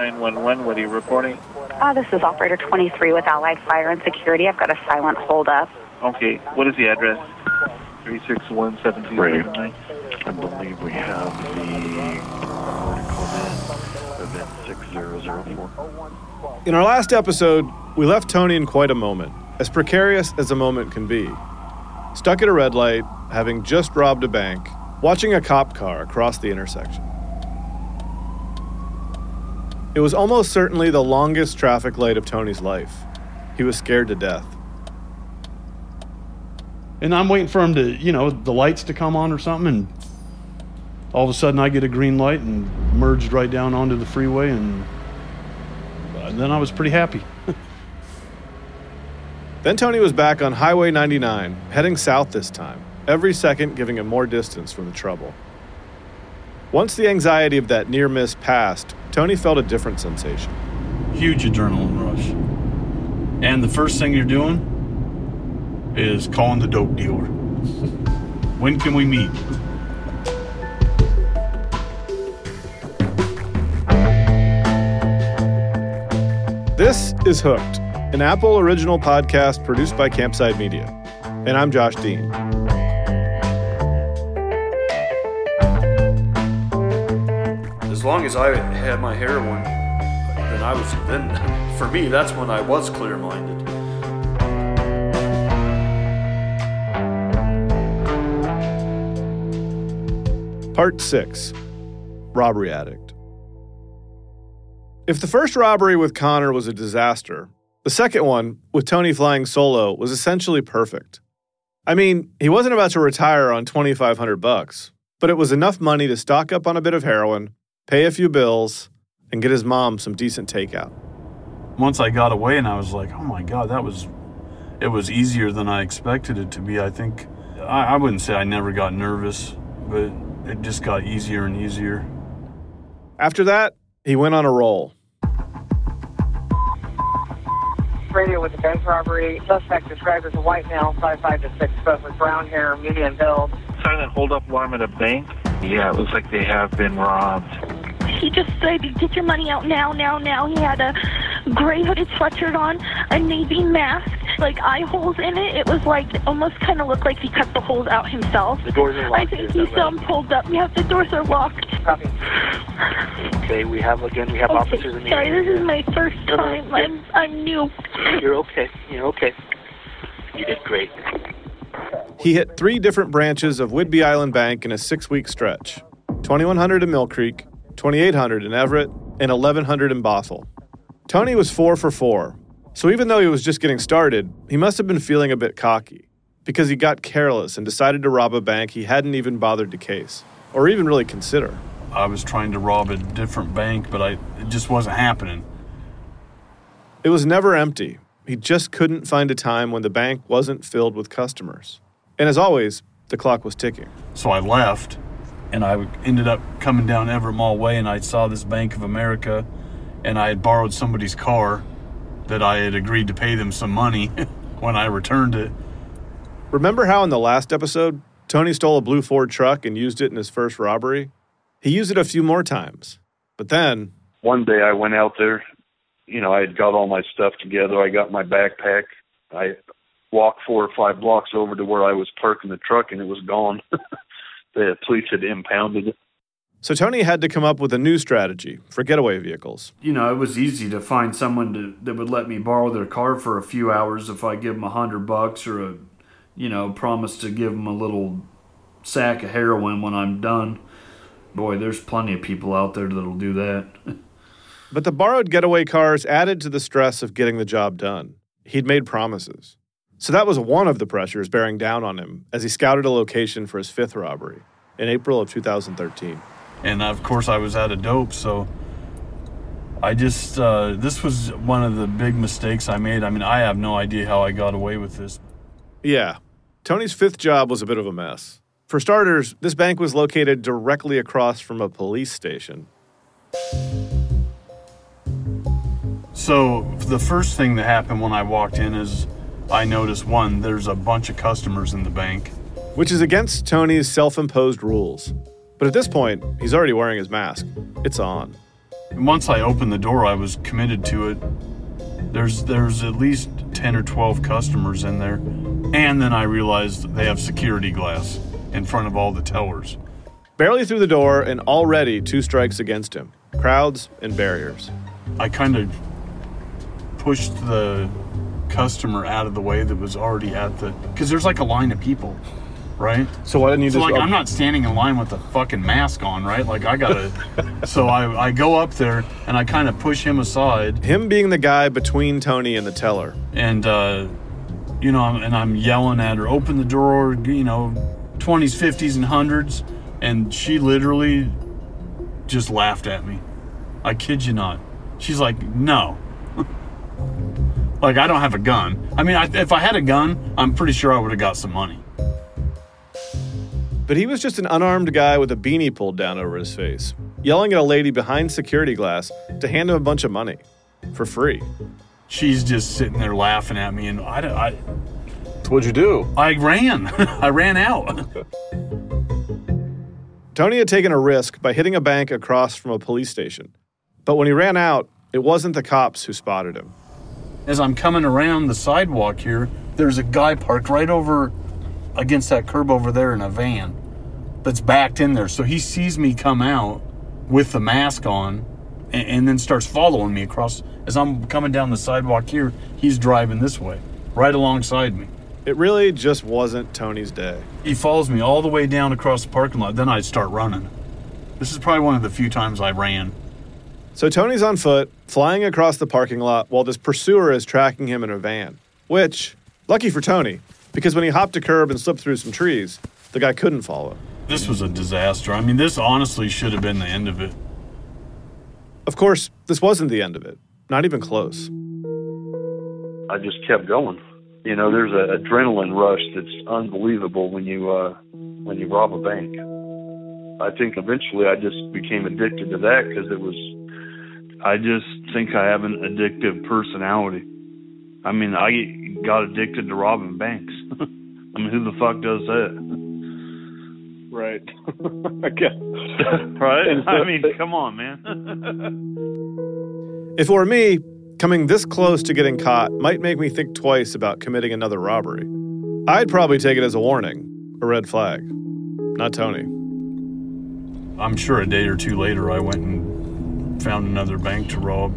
911, what are you reporting? Uh, this is operator 23 with Allied Fire and Security. I've got a silent holdup. Okay, what is the address? 361 Right. I believe we have the article event 6004. In our last episode, we left Tony in quite a moment, as precarious as a moment can be. Stuck at a red light, having just robbed a bank, watching a cop car across the intersection. It was almost certainly the longest traffic light of Tony's life. He was scared to death. And I'm waiting for him to, you know, the lights to come on or something, and all of a sudden I get a green light and merged right down onto the freeway, and uh, then I was pretty happy. Then Tony was back on Highway 99, heading south this time, every second giving him more distance from the trouble. Once the anxiety of that near miss passed, Tony felt a different sensation. Huge adrenaline rush. And the first thing you're doing is calling the dope dealer. when can we meet? This is Hooked, an Apple original podcast produced by Campside Media. And I'm Josh Dean. As long as I had my heroin, then I was then for me that's when I was clear-minded. Part 6 Robbery Addict. If the first robbery with Connor was a disaster, the second one, with Tony flying solo, was essentially perfect. I mean, he wasn't about to retire on 2500 bucks, but it was enough money to stock up on a bit of heroin, pay a few bills, and get his mom some decent takeout. Once I got away and I was like, oh my god, that was it was easier than I expected it to be. I think I, I wouldn't say I never got nervous, but it just got easier and easier. After that, he went on a roll. radio with the bank robbery. Suspect described as a white male, 5'5 to 6 foot, with brown hair, medium build. Silent hold up alarm at a bank? Yeah, it looks like they have been robbed. He just said, "Get your money out now, now, now." He had a gray hooded sweatshirt on, a navy mask, like eye holes in it. It was like almost kind of looked like he cut the holes out himself. The doors are locked. I think is he that saw him pulled up. Yeah, the doors are locked. Copy. Okay, we have again. We have Okay, officers in the sorry, area. this is my first No, no, time. yeah. I'm I'm new. You're okay. You're okay. You did great. He hit three different branches of Whidbey Island Bank in a six week stretch 2100 in Mill Creek, 2800 in Everett, and 1100 in Bothell. Tony was four for four, so even though he was just getting started, he must have been feeling a bit cocky because he got careless and decided to rob a bank he hadn't even bothered to case or even really consider. I was trying to rob a different bank, but I it just wasn't happening. It was never empty. He just couldn't find a time when the bank wasn't filled with customers. And as always, the clock was ticking. So I left, and I ended up coming down Everett Mall Way, and I saw this Bank of America, and I had borrowed somebody's car that I had agreed to pay them some money when I returned it. Remember how in the last episode, Tony stole a blue Ford truck and used it in his first robbery? He used it a few more times. But then, One day I went out there, you know, I had got all my stuff together. I got my backpack. I walked four or five blocks over to where I was parking the truck and it was gone. the police had impounded it. so Tony had to come up with a new strategy for getaway vehicles. You know, it was easy to find someone to, that would let me borrow their car for a few hours if I give them a hundred bucks or a, you know, promise to give them a little sack of heroin when I'm done. Boy, there's plenty of people out there that'll do that. But the borrowed getaway cars added to the stress of getting the job done. He'd made promises. So that was one of the pressures bearing down on him as he scouted a location for his fifth robbery in April of 2013. and of course I was out of dope, so I just uh, this was one of the big mistakes I made. I mean, I have no idea how I got away with this. Yeah, Tony's fifth job was a bit of a mess. For starters, this bank was located directly across from a police station. So the first thing that happened when I walked in is I noticed one, there's a bunch of customers in the bank. which is against Tony's self imposed rules. But at this point, he's already wearing his mask. It's on. And once I opened the door, I was committed to it. There's there's at least 10 or 12 customers in there. And then I realized they have security glass in front of all the tellers. Barely through the door, and already two strikes against him crowds and barriers. I kind of pushed the customer out of the way that was already at the because there's like a line of people, right? So why didn't you So just? like I'm not standing in line with a fucking mask on, right? Like I gotta. so I I go up there and I kind of push him aside Him being the guy between Tony and the teller. and uh, you know and I'm yelling at her, open the door, you know, 20s, 50s, and hundreds, and she literally just laughed at me. I kid you not. She's like, no. Like I don't have a gun. I mean, I, if I had a gun, I'm pretty sure I would have got some money. But he was just an unarmed guy with a beanie pulled down over his face, yelling at a lady behind security glass to hand him a bunch of money for free. She's just sitting there laughing at me, and I, I, What'd you do? I ran. I ran out. Tony had taken a risk by hitting a bank across from a police station. But when he ran out, it wasn't the cops who spotted him. As I'm coming around the sidewalk here, there's a guy parked right over against that curb over there in a van that's backed in there. So he sees me come out with the mask on and, and then starts following me across. As I'm coming down the sidewalk here, he's driving this way, right alongside me. It really just wasn't Tony's day. He follows me all the way down across the parking lot. Then I start running. This is probably one of the few times I ran. So Tony's on foot, flying across the parking lot while this pursuer is tracking him in a van. Which, lucky for Tony, because when he hopped a curb and slipped through some trees, the guy couldn't follow. This was a disaster. I mean, this honestly should have been the end of it. Of course, this wasn't the end of it. Not even close. I just kept going. You know, there's an adrenaline rush that's unbelievable when you uh, when you rob a bank. I think eventually I just became addicted to that because it was. I just think I have an addictive personality. I mean, I got addicted to robbing banks. I mean, who the fuck does that? Right. okay. right? I mean, come on, man. If it were me, coming this close to getting caught might make me think twice about committing another robbery. I'd probably take it as a warning, a red flag. Not Tony. I'm sure a day or two later, I went and found another bank to rob.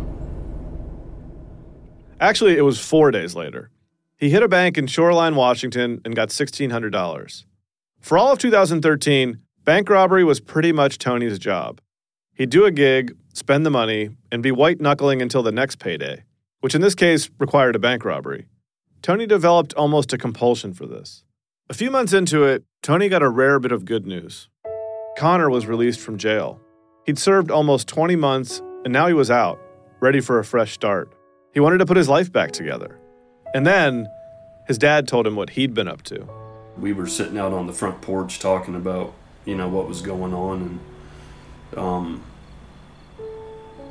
Actually, it was four days later. He hit a bank in Shoreline, Washington, and got $1,600. For all of 2013, bank robbery was pretty much Tony's job. He'd do a gig, spend the money, and be white knuckling until the next payday, which in this case required a bank robbery. Tony developed almost a compulsion for this. A few months into it, Tony got a rare bit of good news. Connor was released from jail. He'd served almost 20 months, and now he was out, ready for a fresh start. He wanted to put his life back together. And then his dad told him what he'd been up to. we were sitting out on the front porch talking about you know what was going on and um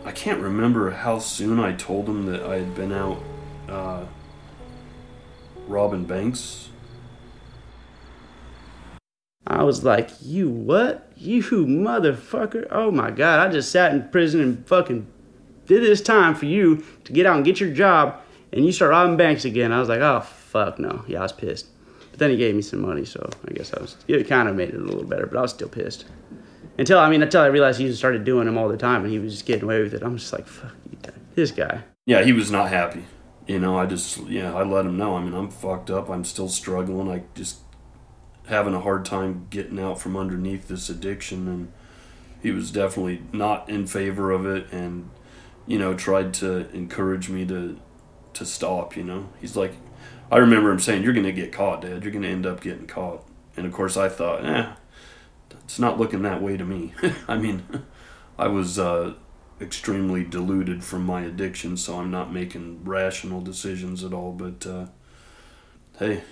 I can't remember how soon I told him that I had been out uh, robbing banks. I was like, you what? You motherfucker. Oh my god, I just sat in prison and fucking did this time for you to get out and get your job and you start robbing banks again. I was like, oh fuck no. Yeah, I was pissed. But then he gave me some money, so I guess I was it kind of made it a little better, but I was still pissed. Until I mean until I realized he started doing them all the time and he was just getting away with it. I'm just like, fuck you. This guy. Yeah, he was not happy. You know, I just yeah, I let him know. I mean, I'm fucked up. I'm still struggling. I just having a hard time getting out from underneath this addiction and he was definitely not in favor of it and you know tried to encourage me to to stop you know? He's like i remember him saying you're gonna get caught dad. You're gonna end up getting caught. And of course i thought eh it's not looking that way to me. I mean i was uh extremely deluded from my addiction so i'm not making rational decisions at all but uh hey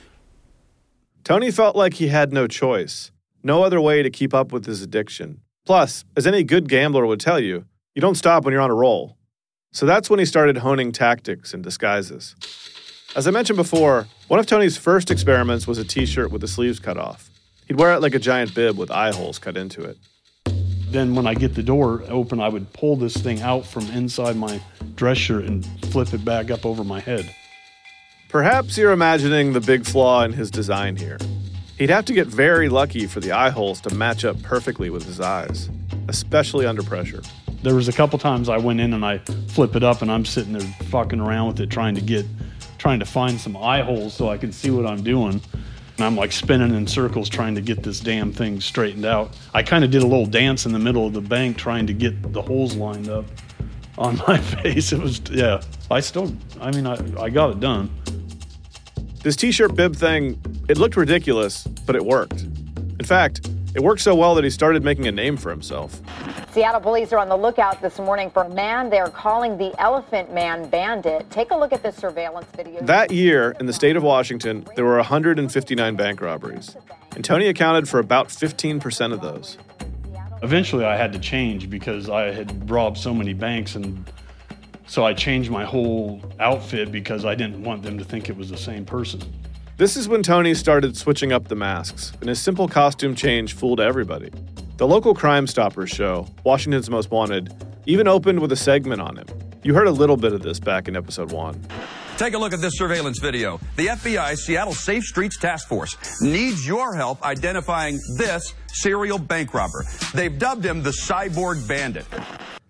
Tony felt like he had no choice, no other way to keep up with his addiction. Plus, as any good gambler would tell you, you don't stop when you're on a roll. So that's when he started honing tactics and disguises. As I mentioned before, one of Tony's first experiments was a t shirt with the sleeves cut off. He'd wear it like a giant bib with eye holes cut into it. Then when I get the door open, I would pull this thing out from inside my dress shirt and flip it back up over my head. Perhaps you're imagining the big flaw in his design here. He'd have to get very lucky for the eye holes to match up perfectly with his eyes, especially under pressure. There was a couple times I went in and I flip it up and I'm sitting there fucking around with it trying to get trying to find some eye holes so I can see what I'm doing. And I'm like spinning in circles trying to get this damn thing straightened out. I kind of did a little dance in the middle of the bank trying to get the holes lined up on my face. It was, yeah. I still, I mean, I, I got it done. This t shirt bib thing, it looked ridiculous, but it worked. In fact, it worked so well that he started making a name for himself. Seattle police are on the lookout this morning for a man they're calling the Elephant Man Bandit. Take a look at this surveillance video. That year, in the state of Washington, there were 159 bank robberies, and Tony accounted for about 15% of those. Eventually, I had to change because I had robbed so many banks, and so I changed my whole outfit because I didn't want them to think it was the same person. This is when Tony started switching up the masks, and his simple costume change fooled everybody. The local Crime Stoppers show, Washington's Most Wanted, even opened with a segment on him. You heard a little bit of this back in episode one. Take a look at this surveillance video. The FBI Seattle Safe Streets Task Force needs your help identifying this serial bank robber. They've dubbed him the Cyborg Bandit.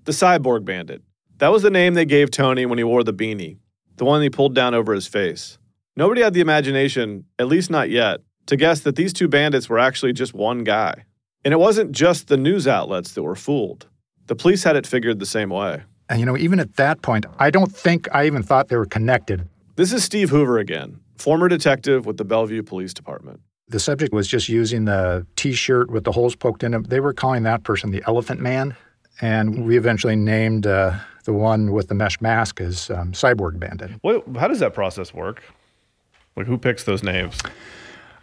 The Cyborg Bandit. That was the name they gave Tony when he wore the beanie, the one he pulled down over his face. Nobody had the imagination, at least not yet, to guess that these two bandits were actually just one guy. And it wasn't just the news outlets that were fooled. The police had it figured the same way. And you know, even at that point, I don't think I even thought they were connected. This is Steve Hoover again, former detective with the Bellevue Police Department. The subject was just using the t shirt with the holes poked in it. They were calling that person the Elephant Man. And we eventually named uh, the one with the mesh mask is um, Cyborg Bandit. What, how does that process work? Like, who picks those names?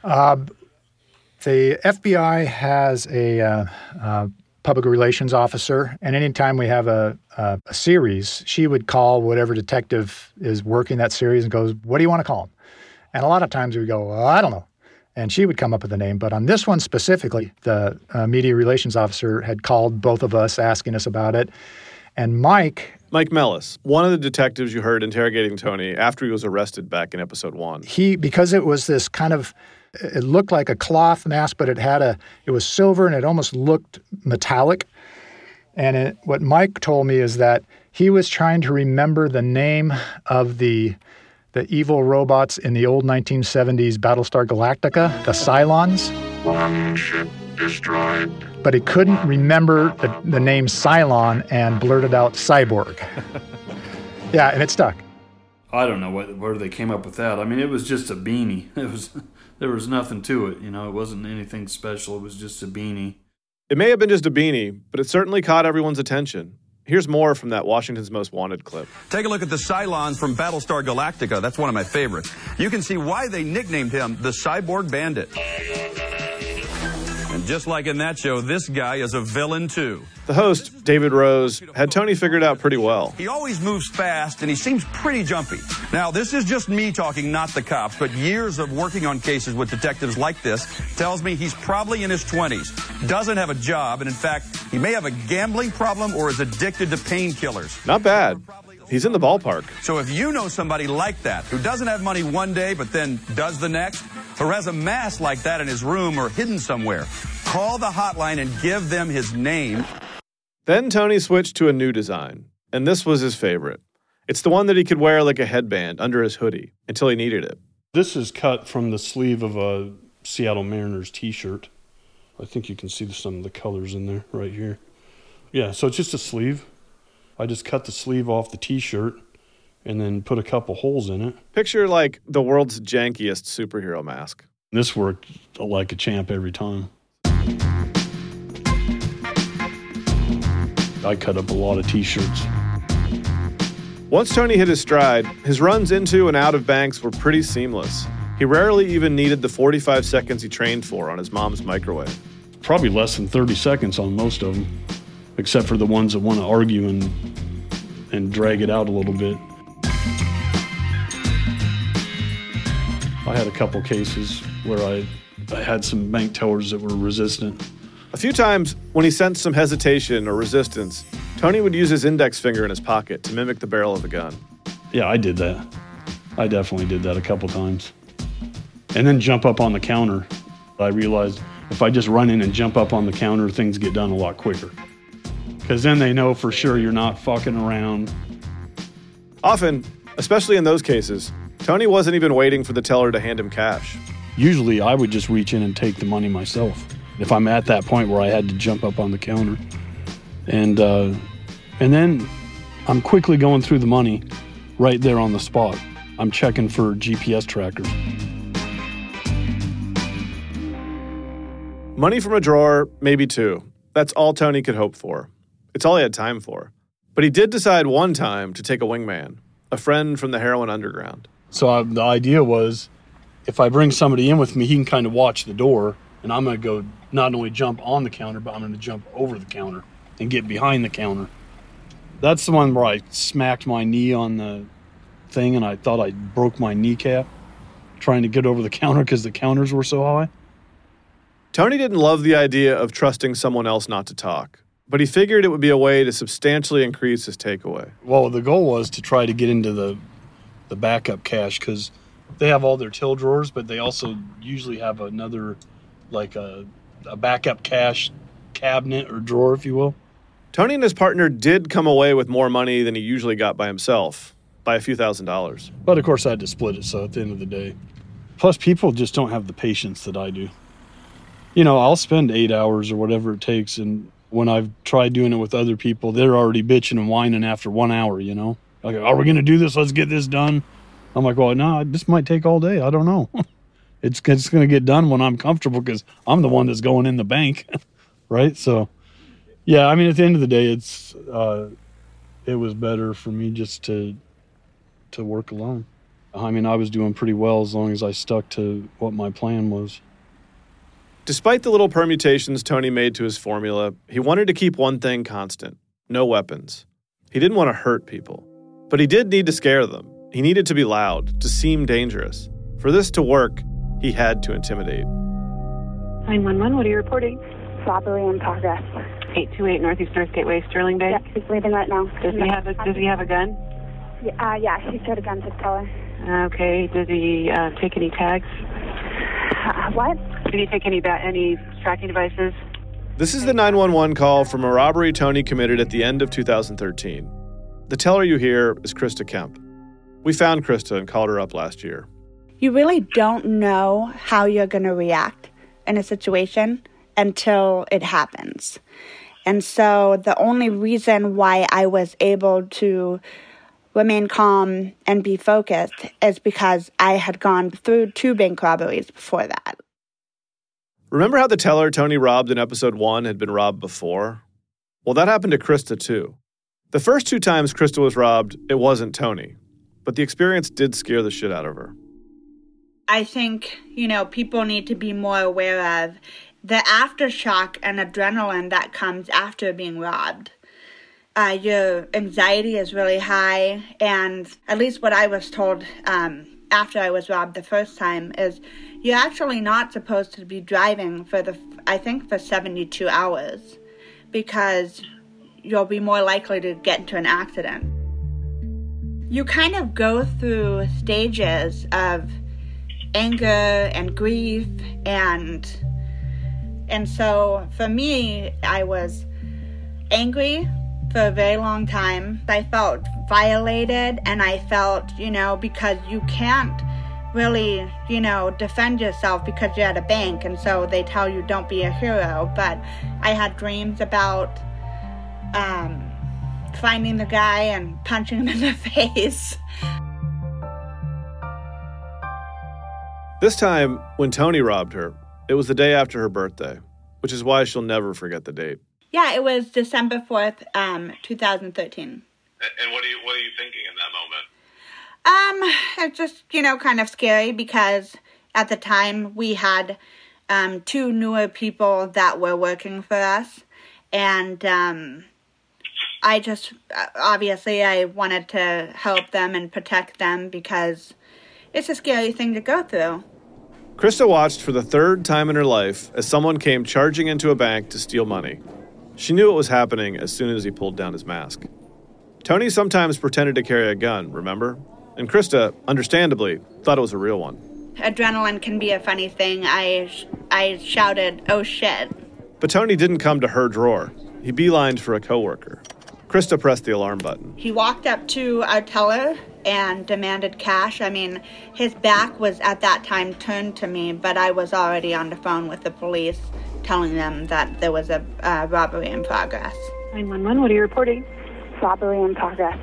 Uh, the FBI has a uh, uh, public relations officer, and anytime we have a, a, a, series, she would call whatever detective is working that series and goes, "What do you want to call him?" And a lot of times we go, well, "I don't know," and she would come up with a name. But on this one specifically, the uh, media relations officer had called both of us asking us about it, and Mike Mike Mellis, one of the detectives you heard interrogating Tony after he was arrested back in episode one. He, because it was this kind of, it looked like a cloth mask, but it had a, it was silver and it almost looked metallic. And it, what Mike told me is that he was trying to remember the name of the, the evil robots in the old 1970s Battlestar Galactica, the Cylons. One ship destroyed. But he couldn't remember the, the name Cylon and blurted out cyborg. yeah, and it stuck. I don't know what, where they came up with that. I mean, it was just a beanie. It was there was nothing to it. You know, it wasn't anything special. It was just a beanie. It may have been just a beanie, but it certainly caught everyone's attention. Here's more from that Washington's Most Wanted clip. Take a look at the Cylons from Battlestar Galactica. That's one of my favorites. You can see why they nicknamed him the Cyborg Bandit. Just like in that show, this guy is a villain too. The host, David Rose, had Tony figured out pretty well. He always moves fast and he seems pretty jumpy. Now, this is just me talking, not the cops, but years of working on cases with detectives like this tells me he's probably in his 20s, doesn't have a job, and in fact, he may have a gambling problem or is addicted to painkillers. Not bad. He's in the ballpark. So if you know somebody like that, who doesn't have money one day but then does the next, or has a mask like that in his room or hidden somewhere, call the hotline and give them his name. Then Tony switched to a new design, and this was his favorite. It's the one that he could wear like a headband under his hoodie until he needed it. This is cut from the sleeve of a Seattle Mariners t shirt. I think you can see some of the colors in there right here. Yeah, so it's just a sleeve. I just cut the sleeve off the t-shirt and then put a couple holes in it. Picture like the world's jankiest superhero mask. This worked like a champ every time. I cut up a lot of t-shirts. Once Tony hit his stride, his runs into and out of banks were pretty seamless. He rarely even needed the 45 seconds he trained for on his mom's microwave. Probably less than 30 seconds on most of them except for the ones that want to argue and and drag it out a little bit. I had a couple cases where I, I had some bank tellers that were resistant. A few times, when he sensed some hesitation or resistance, Tony would use his index finger in his pocket to mimic the barrel of a gun. Yeah, I did that. I definitely did that a couple times. And then jump up on the counter. I realized if I just run in and jump up on the counter, things get done a lot quicker. Because then they know for sure you're not fucking around. Often, especially in those cases, Tony wasn't even waiting for the teller to hand him cash. Usually, I would just reach in and take the money myself if I'm at that point where I had to jump up on the counter. And uh, and then I'm quickly going through the money right there on the spot. I'm checking for GPS trackers. Money from a drawer, maybe two. That's all Tony could hope for. It's all he had time for. But he did decide one time to take a wingman, a friend from the heroin underground. So I, the idea was if I bring somebody in with me, he can kind of watch the door, and I'm going to go not only jump on the counter, but I'm going to jump over the counter and get behind the counter. That's the one where I smacked my knee on the thing and I thought I broke my kneecap trying to get over the counter because the counters were so high. Tony didn't love the idea of trusting someone else not to talk, but he figured it would be a way to substantially increase his takeaway. Well, the goal was to try to get into the the backup cache because they have all their till drawers, but they also usually have another like a, a backup cache cabinet or drawer, if you will. Tony and his partner did come away with more money than he usually got by himself, by a few thousand dollars. But of course, I had to split it. So at the end of the day, plus people just don't have the patience that I do. You know, I'll spend eight hours or whatever it takes, and when I've tried doing it with other people, they're already bitching and whining after one hour. You know, like, are we going to do this? Let's get this done. I'm like, well, no, this might take all day. I don't know. it's it's going to get done when I'm comfortable because I'm the one that's going in the bank, right? So, yeah, I mean, at the end of the day, it's uh, it was better for me just to to work alone. I mean, I was doing pretty well as long as I stuck to what my plan was. Despite the little permutations Tony made to his formula, he wanted to keep one thing constant no weapons. He didn't want to hurt people, but he did need to scare them. He needed to be loud, to seem dangerous. For this to work, he had to intimidate. 911, what are you reporting? Robbery in progress. 828 Northeast North Gateway, Sterling Bay. Yeah, he's leaving right now. Does he have a Does he have a gun? Yeah, uh, yeah he's got a gun to the teller. Okay. Does he uh, take any tags? Uh, what? Did you take any ba- any tracking devices? This is the 911 call from a robbery Tony committed at the end of 2013. The teller you hear is Christa Kemp. We found Christa and called her up last year. You really don't know how you're going to react in a situation until it happens. And so the only reason why I was able to remain calm and be focused is because I had gone through two bank robberies before that. Remember how the teller Tony robbed in episode one had been robbed before? Well, that happened to Christa too. The first two times Christa was robbed, it wasn't Tony, but the experience did scare the shit out of her. I think, you know, people need to be more aware of the aftershock and adrenaline that comes after being robbed. Uh, your anxiety is really high, and at least what I was told um, after I was robbed the first time is you're actually not supposed to be driving for the, I think, for 72 hours because you'll be more likely to get into an accident. You kind of go through stages of anger and grief and and so for me I was angry for a very long time. I felt violated and I felt, you know, because you can't really, you know, defend yourself because you're at a bank and so they tell you don't be a hero. But I had dreams about um, finding the guy and punching him in the face. This time, when Tony robbed her, it was the day after her birthday, which is why she'll never forget the date. Yeah, it was December 4th, um, 2013. And what are you what are you thinking in that moment? Um, it's just, you know, kind of scary because at the time we had um, two newer people that were working for us. And um, I just, obviously, I wanted to help them and protect them because it's a scary thing to go through. Christa watched for the third time in her life as someone came charging into a bank to steal money. She knew what was happening as soon as he pulled down his mask. Tony sometimes pretended to carry a gun, remember? And Christa, understandably, thought it was a real one. Adrenaline can be a funny thing. I, I shouted, oh shit. But Tony didn't come to her drawer. He beelined for a coworker. Christa pressed the alarm button. He walked up to our teller and demanded cash. I mean, his back was at that time turned to me, but I was already on the phone with the police telling them that there was a uh, robbery in progress. 911, what are you reporting? Robbery in progress.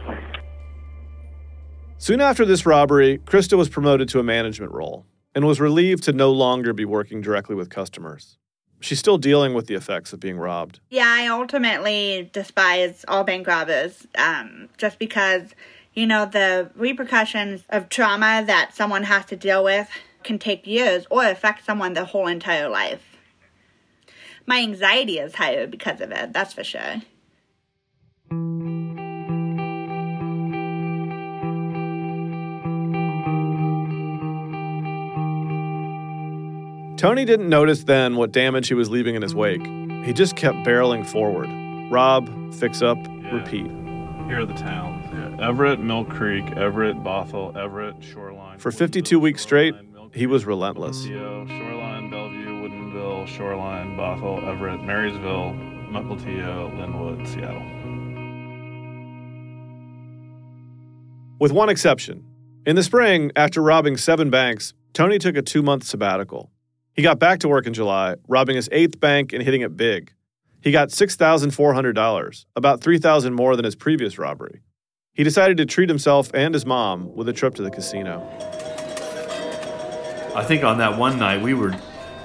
Soon after this robbery, Christa was promoted to a management role and was relieved to no longer be working directly with customers. She's still dealing with the effects of being robbed. Yeah, I ultimately despise all bank robbers um, just because, you know, the repercussions of trauma that someone has to deal with can take years or affect someone their whole entire life. My anxiety is higher because of it, that's for sure. Tony didn't notice then what damage he was leaving in his wake. He just kept barreling forward. Rob, fix up, repeat. Here are the towns. Yeah. Everett, Mill Creek, Everett, Bothell, Everett, Shoreline. For 52 weeks straight, he was relentless. Mapleteal, Shoreline, Bellevue, Woodinville, Shoreline, Bothell, Everett, Marysville, Mukilteo, Lynnwood, Seattle. With one exception. In the spring, after robbing seven banks, Tony took a two month sabbatical. He got back to work in July, robbing his eighth bank and hitting it big. He got $6,400, about 3,000 more than his previous robbery. He decided to treat himself and his mom with a trip to the casino. I think on that one night we were,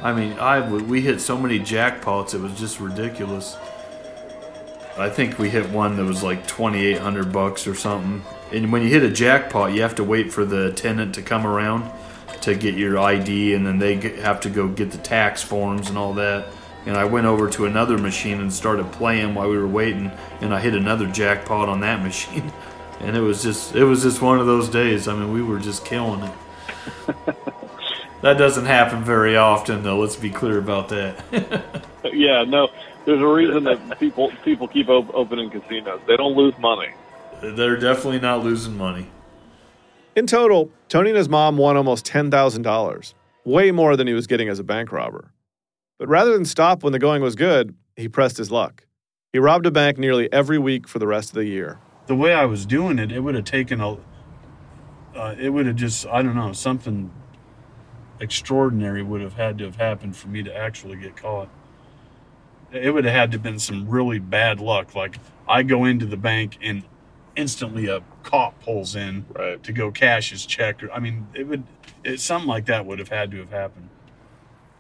I mean, I we hit so many jackpots it was just ridiculous. I think we hit one that was like twenty eight hundred bucks or something. And when you hit a jackpot, you have to wait for the attendant to come around to get your ID, and then they have to go get the tax forms and all that. And I went over to another machine and started playing while we were waiting, and I hit another jackpot on that machine. And it was just it was just one of those days. I mean, we were just killing it. that doesn't happen very often, though. Let's be clear about that. yeah, no. There's a reason that people people keep op- opening casinos. They don't lose money. They're definitely not losing money. In total, Tony and his mom won almost $10,000, way more than he was getting as a bank robber. But rather than stop when the going was good, he pressed his luck. He robbed a bank nearly every week for the rest of the year. The way I was doing it, it would have taken a. Uh, it would have just, I don't know, something extraordinary would have had to have happened for me to actually get caught. It would have had to have been some really bad luck. Like, I go into the bank and instantly a cop pulls in right. to go cash his check. I mean, it would it, something like that would have had to have happened.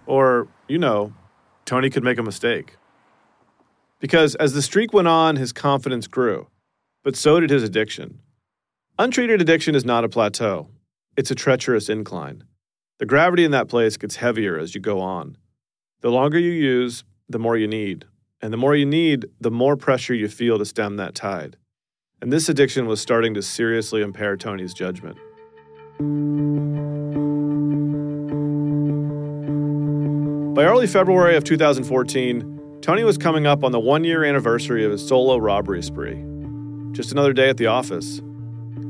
Or, you know, Tony could make a mistake. Because as the streak went on, his confidence grew, but so did his addiction. Untreated addiction is not a plateau, it's a treacherous incline. The gravity in that place gets heavier as you go on. The longer you use, the more you need. And the more you need, the more pressure you feel to stem that tide and this addiction was starting to seriously impair Tony's judgment. By early February of 2014, Tony was coming up on the one year anniversary of his solo robbery spree. Just another day at the office.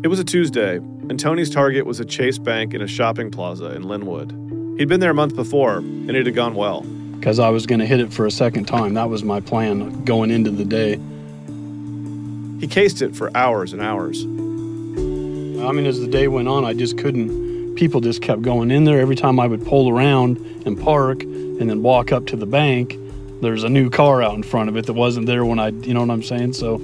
It was a Tuesday, and Tony's target was a Chase Bank in a shopping plaza in Lynnwood. He'd been there a month before, and it had gone well. Because I was going to hit it for a second time. That was my plan going into the day. He cased it for hours and hours. I mean, as the day went on, I just couldn't. People just kept going in there. Every time I would pull around and park and then walk up to the bank, there's a new car out in front of it that wasn't there when I, you know what I'm saying? So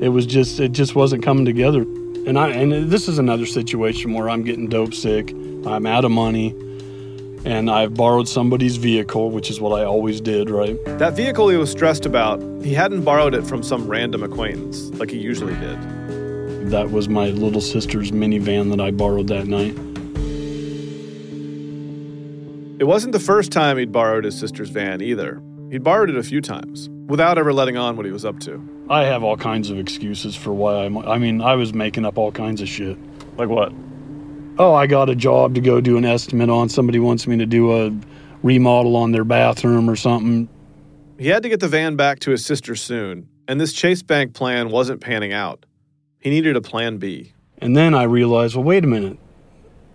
it was just, it just wasn't coming together. And I, and this is another situation where I'm getting dope sick. I'm out of money and I've borrowed somebody's vehicle, which is what I always did, right? That vehicle he was stressed about, he hadn't borrowed it from some random acquaintance like he usually did. That was my little sister's minivan that I borrowed that night. It wasn't the first time he'd borrowed his sister's van either. He'd borrowed it a few times, without ever letting on what he was up to. I have all kinds of excuses for why I'm. I mean, I was making up all kinds of shit. Like what? oh, I got a job to go do an estimate on. Somebody wants me to do a remodel on their bathroom or something. He had to get the van back to his sister soon, and this Chase Bank plan wasn't panning out. He needed a plan B. And then I realized, well, wait a minute.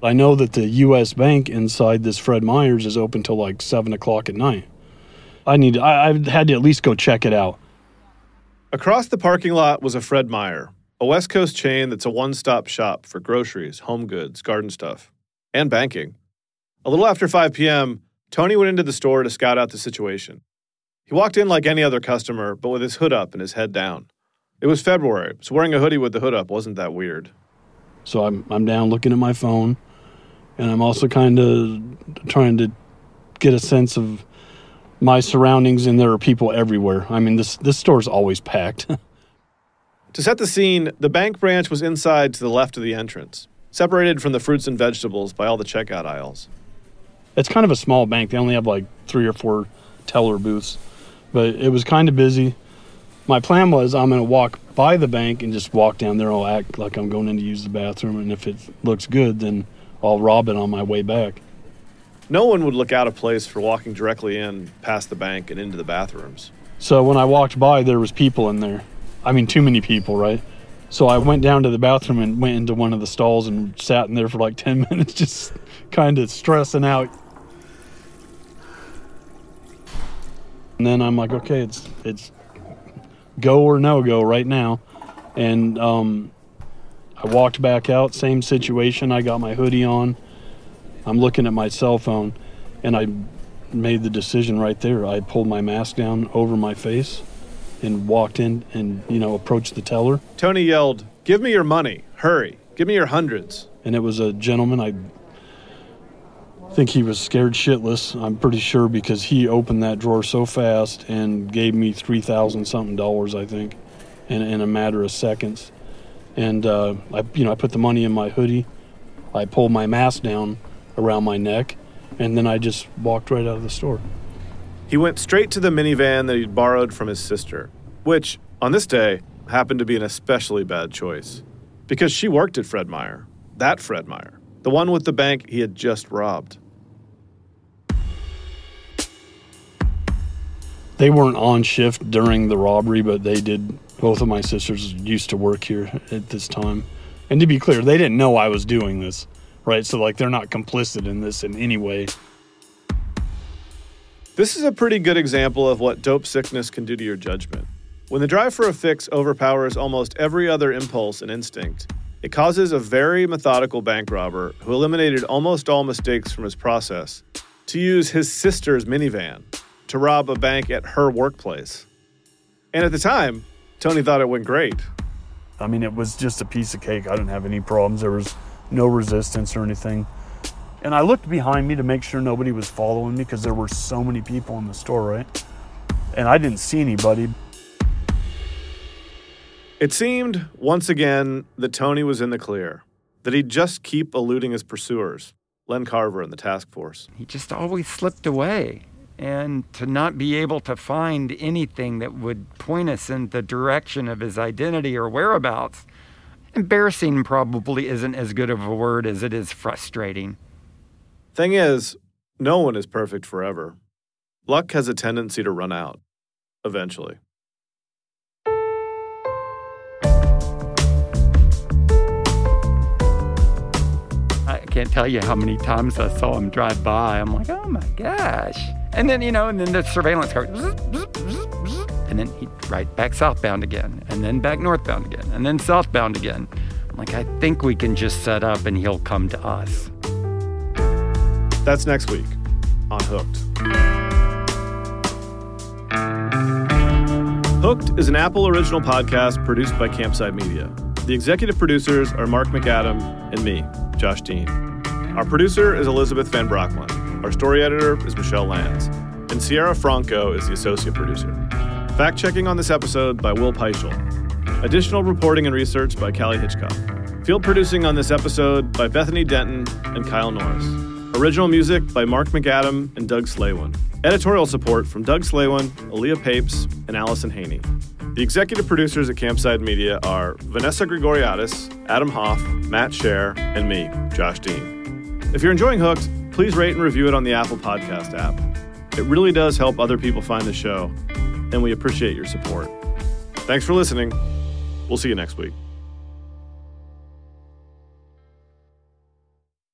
I know that the U.S. Bank inside this Fred Meyer's is open till like seven o'clock at night. I need. I, I had to at least go check it out. Across the parking lot was a Fred Meyer, a West Coast chain that's a one stop shop for groceries, home goods, garden stuff, and banking. A little after 5 p.m., Tony went into the store to scout out the situation. He walked in like any other customer, but with his hood up and his head down. It was February, so wearing a hoodie with the hood up wasn't that weird. So I'm I'm down looking at my phone, and I'm also kind of trying to get a sense of my surroundings, and there are people everywhere. I mean, this this store's always packed. To set the scene, the bank branch was inside to the left of the entrance, separated from the fruits and vegetables by all the checkout aisles. it's kind of a small bank. They only have like three or four teller booths, but it was kind of busy. My plan was I'm going to walk by the bank and just walk down there. I'll act like I'm going in to use the bathroom, and if it looks good, then I'll rob it on my way back. No one would look out of place for walking directly in past the bank and into the bathrooms. So when I walked by, there was people in there. I mean, too many people, right? So I went down to the bathroom and went into one of the stalls and sat in there for like 10 minutes, just kind of stressing out. And then I'm like, okay, it's it's go or no go right now. And um, I walked back out, same situation. I got my hoodie on. I'm looking at my cell phone, and I made the decision right there. I pulled my mask down over my face and walked in and, you know, approached the teller. Tony yelled, Give me your money. Hurry. Give me your hundreds. And it was a gentleman. I think he was scared shitless. I'm pretty sure because he opened that drawer so fast and gave me 3000 something dollars, I think, in, in a matter of seconds. And, uh, I, you know, I put the money in my hoodie. I pulled my mask down around my neck. And then I just walked right out of the store. He went straight to the minivan that he'd borrowed from his sister, which, on this day, happened to be an especially bad choice. Because she worked at Fred Meyer. That Fred Meyer. The one with the bank he had just robbed. They weren't on shift during the robbery, but they did. Both of my sisters used to work here at this time. And to be clear, they didn't know I was doing this, right? So, like, they're not complicit in this in any way. This is a pretty good example of what dope sickness can do to your judgment. When the drive for a fix overpowers almost every other impulse and instinct, it causes a very methodical bank robber who eliminated almost all mistakes from his process to use his sister's minivan to rob a bank at her workplace. And at the time, Tony thought it went great. I mean, it was just a piece of cake. I didn't have any problems. There was no resistance or anything. And I looked behind me to make sure nobody was following me because there were so many people in the store, right? And I didn't see anybody. It seemed, once again, that Tony was in the clear, that he'd just keep eluding his pursuers, Len Carver and the task force. He just always slipped away. And to not be able to find anything that would point us in the direction of his identity or whereabouts, embarrassing probably isn't as good of a word as it is frustrating. Thing is, no one is perfect forever. Luck has a tendency to run out, eventually. I can't tell you how many times I saw him drive by. I'm like, oh my gosh. And then, you know, and then the surveillance car, zzz, zzz, and then he'd right back southbound again, and then back northbound again, and then southbound again. I'm like, I think we can just set up and he'll come to us. That's next week on Hooked. Hooked is an Apple original podcast produced by Campside Media. The executive producers are Mark McAdam and me, Josh Dean. Our producer is Elizabeth Van Brocklin. Our story editor is Michelle Lands. And Sierra Franco is the associate producer. Fact checking on this episode by Will Peischel. Additional reporting and research by Callie Hitchcock. Field producing on this episode by Bethany Denton and Kyle Norris. Original music by Mark McAdam and Doug Slaywin. Editorial support from Doug Slaywin, Aaliyah Papes, and Allison Haney. The executive producers at Campside Media are Vanessa Grigoriadis, Adam Hoff, Matt Shaer, and me, Josh Dean. If you're enjoying Hooked, please rate and review it on the Apple Podcast app. It really does help other people find the show, and we appreciate your support. Thanks for listening. We'll see you next week.